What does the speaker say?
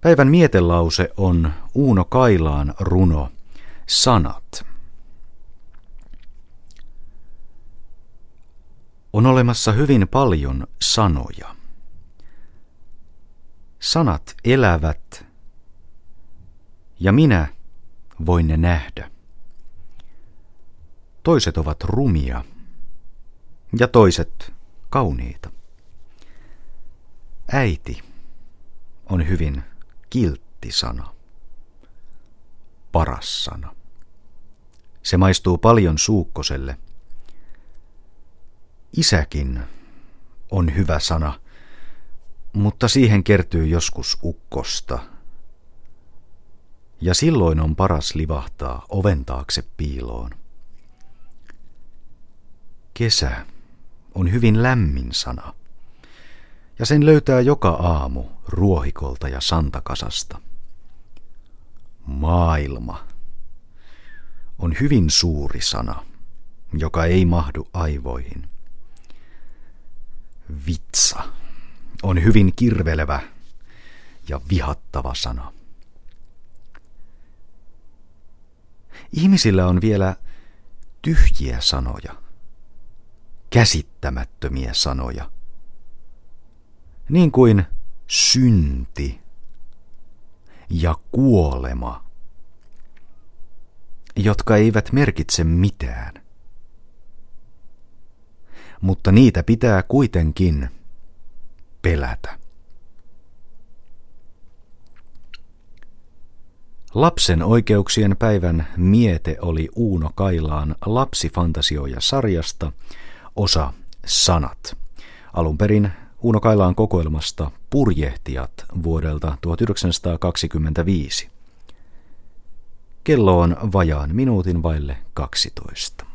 Päivän mietelause on Uuno Kailaan runo Sanat. On olemassa hyvin paljon sanoja. Sanat elävät ja minä voin ne nähdä. Toiset ovat rumia ja toiset kauniita. Äiti on hyvin kiltti sana. Paras sana. Se maistuu paljon suukkoselle. Isäkin on hyvä sana, mutta siihen kertyy joskus ukkosta. Ja silloin on paras livahtaa oven taakse piiloon. Kesä on hyvin lämmin sana ja sen löytää joka aamu ruohikolta ja santakasasta. Maailma on hyvin suuri sana, joka ei mahdu aivoihin. Vitsa on hyvin kirvelevä ja vihattava sana. Ihmisillä on vielä tyhjiä sanoja, käsittämättömiä sanoja – niin kuin synti ja kuolema, jotka eivät merkitse mitään. Mutta niitä pitää kuitenkin pelätä. Lapsen oikeuksien päivän miete oli Uuno Kailaan lapsifantasioja sarjasta, osa Sanat. Alun perin Uno Kailaan kokoelmasta Purjehtijat vuodelta 1925. Kello on vajaan minuutin vaille 12.